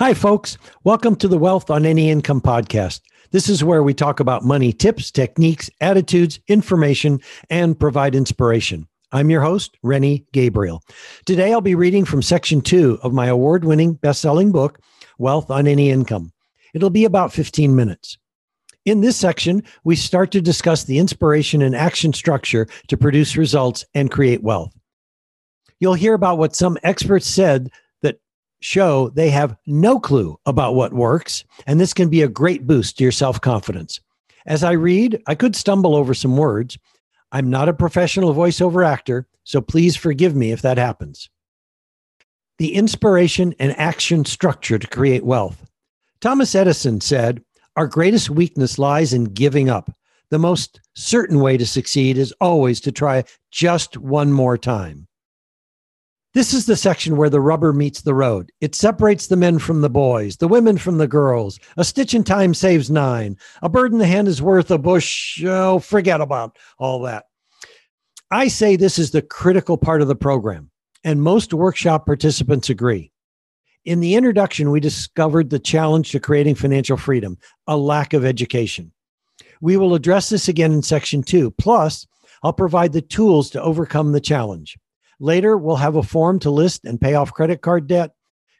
Hi, folks. Welcome to the Wealth on Any Income podcast. This is where we talk about money tips, techniques, attitudes, information, and provide inspiration. I'm your host, Rennie Gabriel. Today, I'll be reading from section two of my award winning best selling book, Wealth on Any Income. It'll be about 15 minutes. In this section, we start to discuss the inspiration and action structure to produce results and create wealth. You'll hear about what some experts said show they have no clue about what works, and this can be a great boost to your self confidence. As I read, I could stumble over some words. I'm not a professional voiceover actor, so please forgive me if that happens. The inspiration and action structure to create wealth. Thomas Edison said, our greatest weakness lies in giving up. The most certain way to succeed is always to try just one more time. This is the section where the rubber meets the road. It separates the men from the boys, the women from the girls. A stitch in time saves nine. A bird in the hand is worth a bush. Oh, forget about all that. I say this is the critical part of the program, and most workshop participants agree. In the introduction, we discovered the challenge to creating financial freedom a lack of education. We will address this again in section two. Plus, I'll provide the tools to overcome the challenge. Later, we'll have a form to list and pay off credit card debt,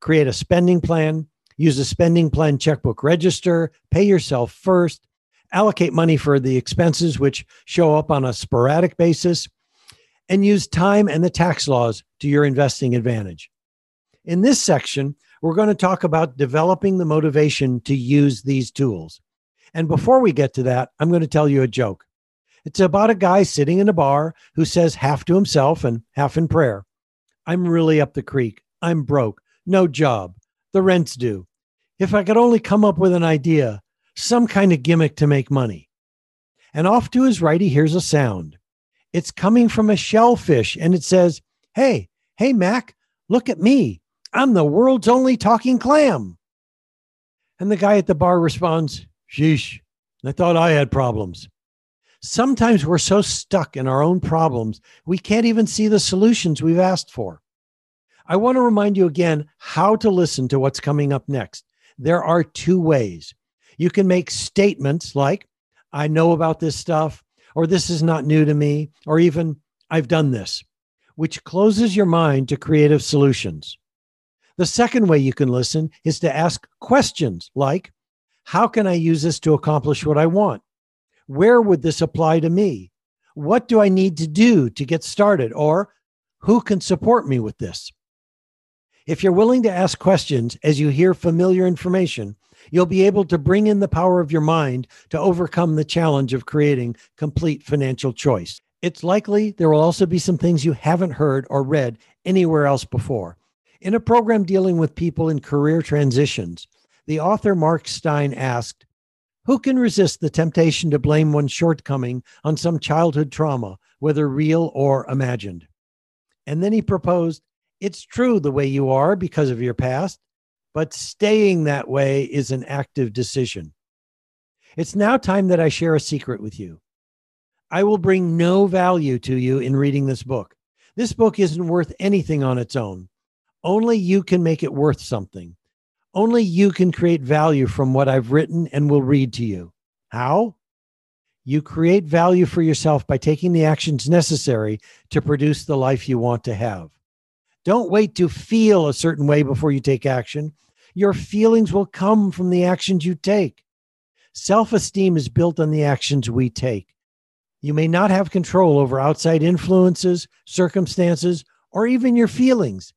create a spending plan, use a spending plan checkbook register, pay yourself first, allocate money for the expenses which show up on a sporadic basis, and use time and the tax laws to your investing advantage. In this section, we're going to talk about developing the motivation to use these tools. And before we get to that, I'm going to tell you a joke. It's about a guy sitting in a bar who says half to himself and half in prayer I'm really up the creek. I'm broke. No job. The rent's due. If I could only come up with an idea, some kind of gimmick to make money. And off to his right, he hears a sound. It's coming from a shellfish and it says, Hey, hey, Mac, look at me. I'm the world's only talking clam. And the guy at the bar responds, Sheesh, I thought I had problems. Sometimes we're so stuck in our own problems, we can't even see the solutions we've asked for. I want to remind you again how to listen to what's coming up next. There are two ways. You can make statements like, I know about this stuff, or this is not new to me, or even, I've done this, which closes your mind to creative solutions. The second way you can listen is to ask questions like, How can I use this to accomplish what I want? Where would this apply to me? What do I need to do to get started? Or who can support me with this? If you're willing to ask questions as you hear familiar information, you'll be able to bring in the power of your mind to overcome the challenge of creating complete financial choice. It's likely there will also be some things you haven't heard or read anywhere else before. In a program dealing with people in career transitions, the author Mark Stein asked, Who can resist the temptation to blame one's shortcoming on some childhood trauma, whether real or imagined? And then he proposed, It's true the way you are because of your past, but staying that way is an active decision. It's now time that I share a secret with you. I will bring no value to you in reading this book. This book isn't worth anything on its own. Only you can make it worth something. Only you can create value from what I've written and will read to you. How? You create value for yourself by taking the actions necessary to produce the life you want to have. Don't wait to feel a certain way before you take action. Your feelings will come from the actions you take. Self esteem is built on the actions we take. You may not have control over outside influences, circumstances, or even your feelings,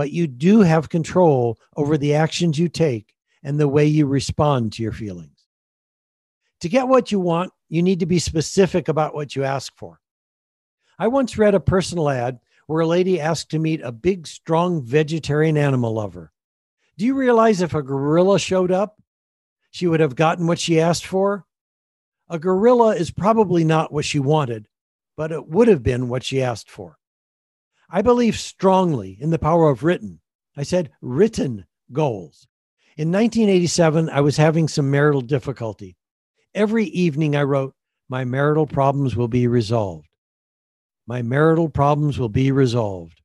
but you do have control over the actions you take and the way you respond to your feelings. To get what you want, you need to be specific about what you ask for. I once read a personal ad where a lady asked to meet a big, strong vegetarian animal lover. Do you realize if a gorilla showed up, she would have gotten what she asked for? A gorilla is probably not what she wanted, but it would have been what she asked for. I believe strongly in the power of written. I said written goals. In 1987, I was having some marital difficulty. Every evening I wrote, My marital problems will be resolved. My marital problems will be resolved.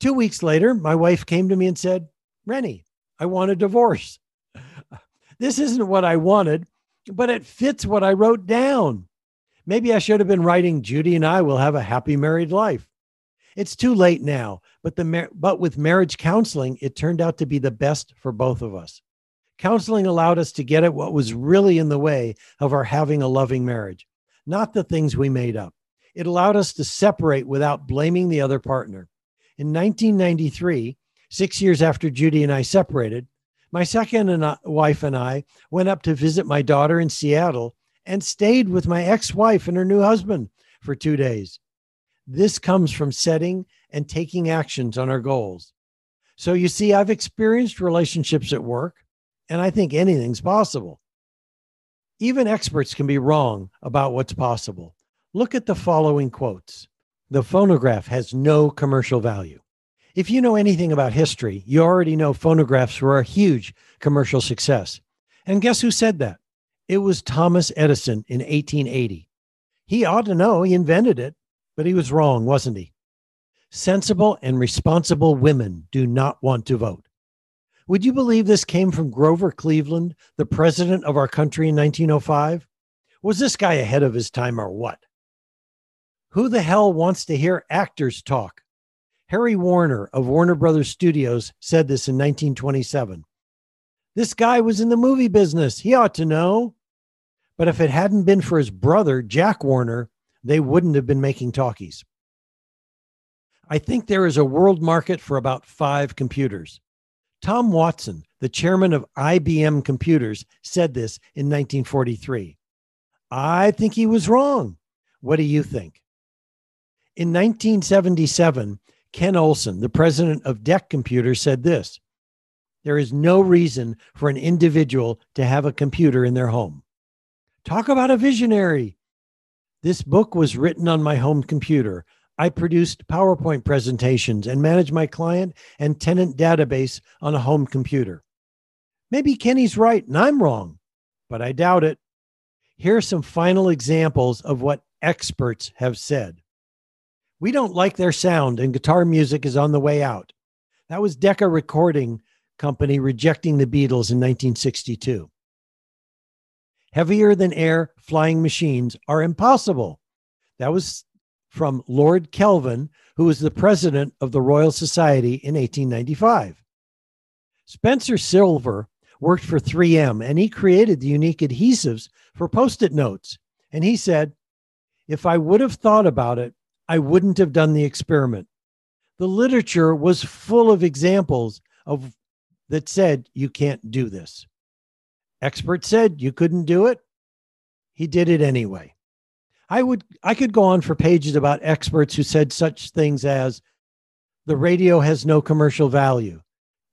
Two weeks later, my wife came to me and said, Rennie, I want a divorce. This isn't what I wanted, but it fits what I wrote down. Maybe I should have been writing Judy and I will have a happy married life. It's too late now, but the but with marriage counseling, it turned out to be the best for both of us. Counseling allowed us to get at what was really in the way of our having a loving marriage, not the things we made up. It allowed us to separate without blaming the other partner. In 1993, six years after Judy and I separated, my second and uh, wife and I went up to visit my daughter in Seattle and stayed with my ex wife and her new husband for two days. This comes from setting and taking actions on our goals. So, you see, I've experienced relationships at work, and I think anything's possible. Even experts can be wrong about what's possible. Look at the following quotes The phonograph has no commercial value. If you know anything about history, you already know phonographs were a huge commercial success. And guess who said that? It was Thomas Edison in 1880. He ought to know, he invented it, but he was wrong, wasn't he? Sensible and responsible women do not want to vote. Would you believe this came from Grover Cleveland, the president of our country in 1905? Was this guy ahead of his time or what? Who the hell wants to hear actors talk? Harry Warner of Warner Brothers Studios said this in 1927. This guy was in the movie business. He ought to know. But if it hadn't been for his brother, Jack Warner, they wouldn't have been making talkies. I think there is a world market for about five computers. Tom Watson, the chairman of IBM Computers, said this in 1943. I think he was wrong. What do you think? In 1977, Ken Olsen, the president of DEC Computers, said this There is no reason for an individual to have a computer in their home. Talk about a visionary. This book was written on my home computer. I produced PowerPoint presentations and managed my client and tenant database on a home computer. Maybe Kenny's right and I'm wrong, but I doubt it. Here are some final examples of what experts have said. We don't like their sound, and guitar music is on the way out. That was Decca Recording Company rejecting the Beatles in 1962. Heavier than air flying machines are impossible. That was from Lord Kelvin, who was the president of the Royal Society in 1895. Spencer Silver worked for 3M and he created the unique adhesives for post it notes. And he said, If I would have thought about it, I wouldn't have done the experiment. The literature was full of examples of that said you can't do this. Experts said you couldn't do it. He did it anyway. I would I could go on for pages about experts who said such things as the radio has no commercial value.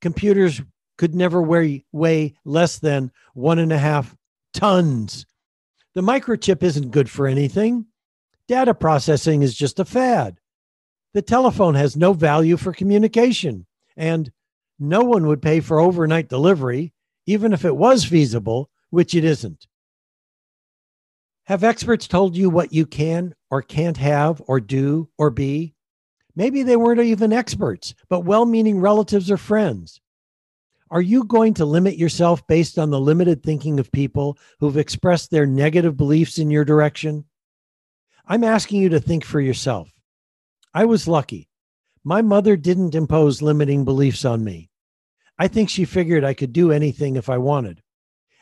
Computers could never weigh, weigh less than one and a half tons. The microchip isn't good for anything. Data processing is just a fad. The telephone has no value for communication, and no one would pay for overnight delivery, even if it was feasible, which it isn't. Have experts told you what you can or can't have or do or be? Maybe they weren't even experts, but well meaning relatives or friends. Are you going to limit yourself based on the limited thinking of people who've expressed their negative beliefs in your direction? I'm asking you to think for yourself. I was lucky. My mother didn't impose limiting beliefs on me. I think she figured I could do anything if I wanted.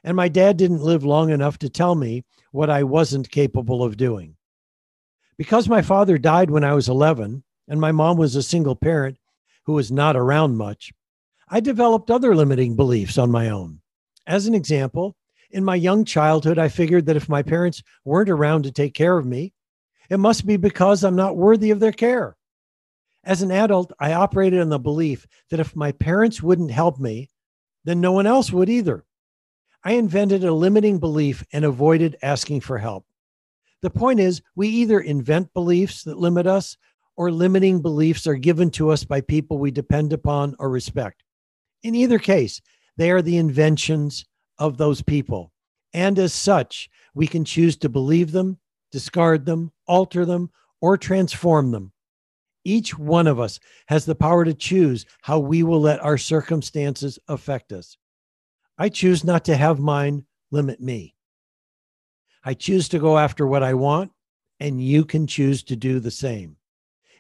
And my dad didn't live long enough to tell me what I wasn't capable of doing. Because my father died when I was 11 and my mom was a single parent who was not around much, I developed other limiting beliefs on my own. As an example, in my young childhood, I figured that if my parents weren't around to take care of me, it must be because I'm not worthy of their care. As an adult, I operated on the belief that if my parents wouldn't help me, then no one else would either. I invented a limiting belief and avoided asking for help. The point is, we either invent beliefs that limit us or limiting beliefs are given to us by people we depend upon or respect. In either case, they are the inventions of those people. And as such, we can choose to believe them discard them, alter them, or transform them. Each one of us has the power to choose how we will let our circumstances affect us. I choose not to have mine limit me. I choose to go after what I want, and you can choose to do the same.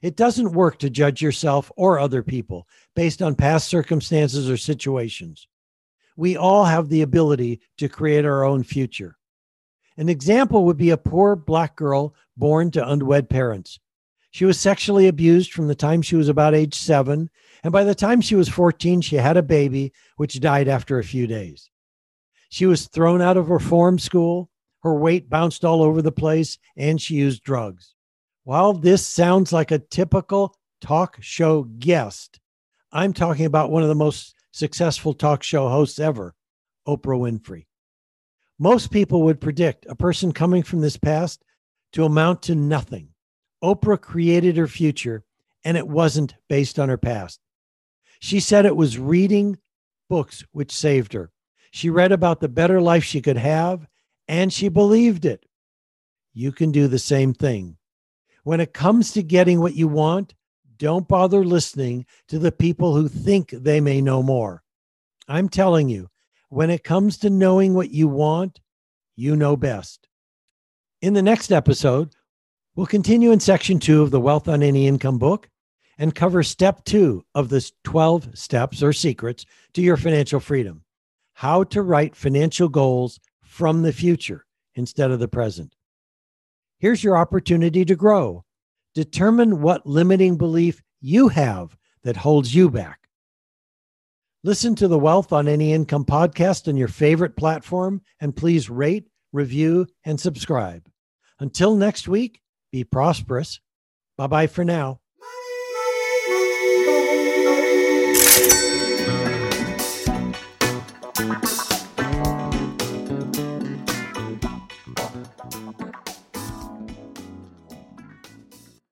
It doesn't work to judge yourself or other people based on past circumstances or situations. We all have the ability to create our own future. An example would be a poor black girl born to unwed parents. She was sexually abused from the time she was about age seven, and by the time she was 14, she had a baby, which died after a few days. She was thrown out of reform school, her weight bounced all over the place, and she used drugs. While this sounds like a typical talk show guest, I'm talking about one of the most successful talk show hosts ever, Oprah Winfrey. Most people would predict a person coming from this past to amount to nothing. Oprah created her future, and it wasn't based on her past. She said it was reading books which saved her. She read about the better life she could have, and she believed it. You can do the same thing. When it comes to getting what you want, don't bother listening to the people who think they may know more. I'm telling you, when it comes to knowing what you want, you know best. In the next episode, we'll continue in section two of the Wealth on Any Income book and cover step two of the 12 steps or secrets to your financial freedom how to write financial goals from the future instead of the present. Here's your opportunity to grow. Determine what limiting belief you have that holds you back. Listen to the Wealth on Any Income podcast on your favorite platform and please rate, review, and subscribe. Until next week, be prosperous. Bye bye for now.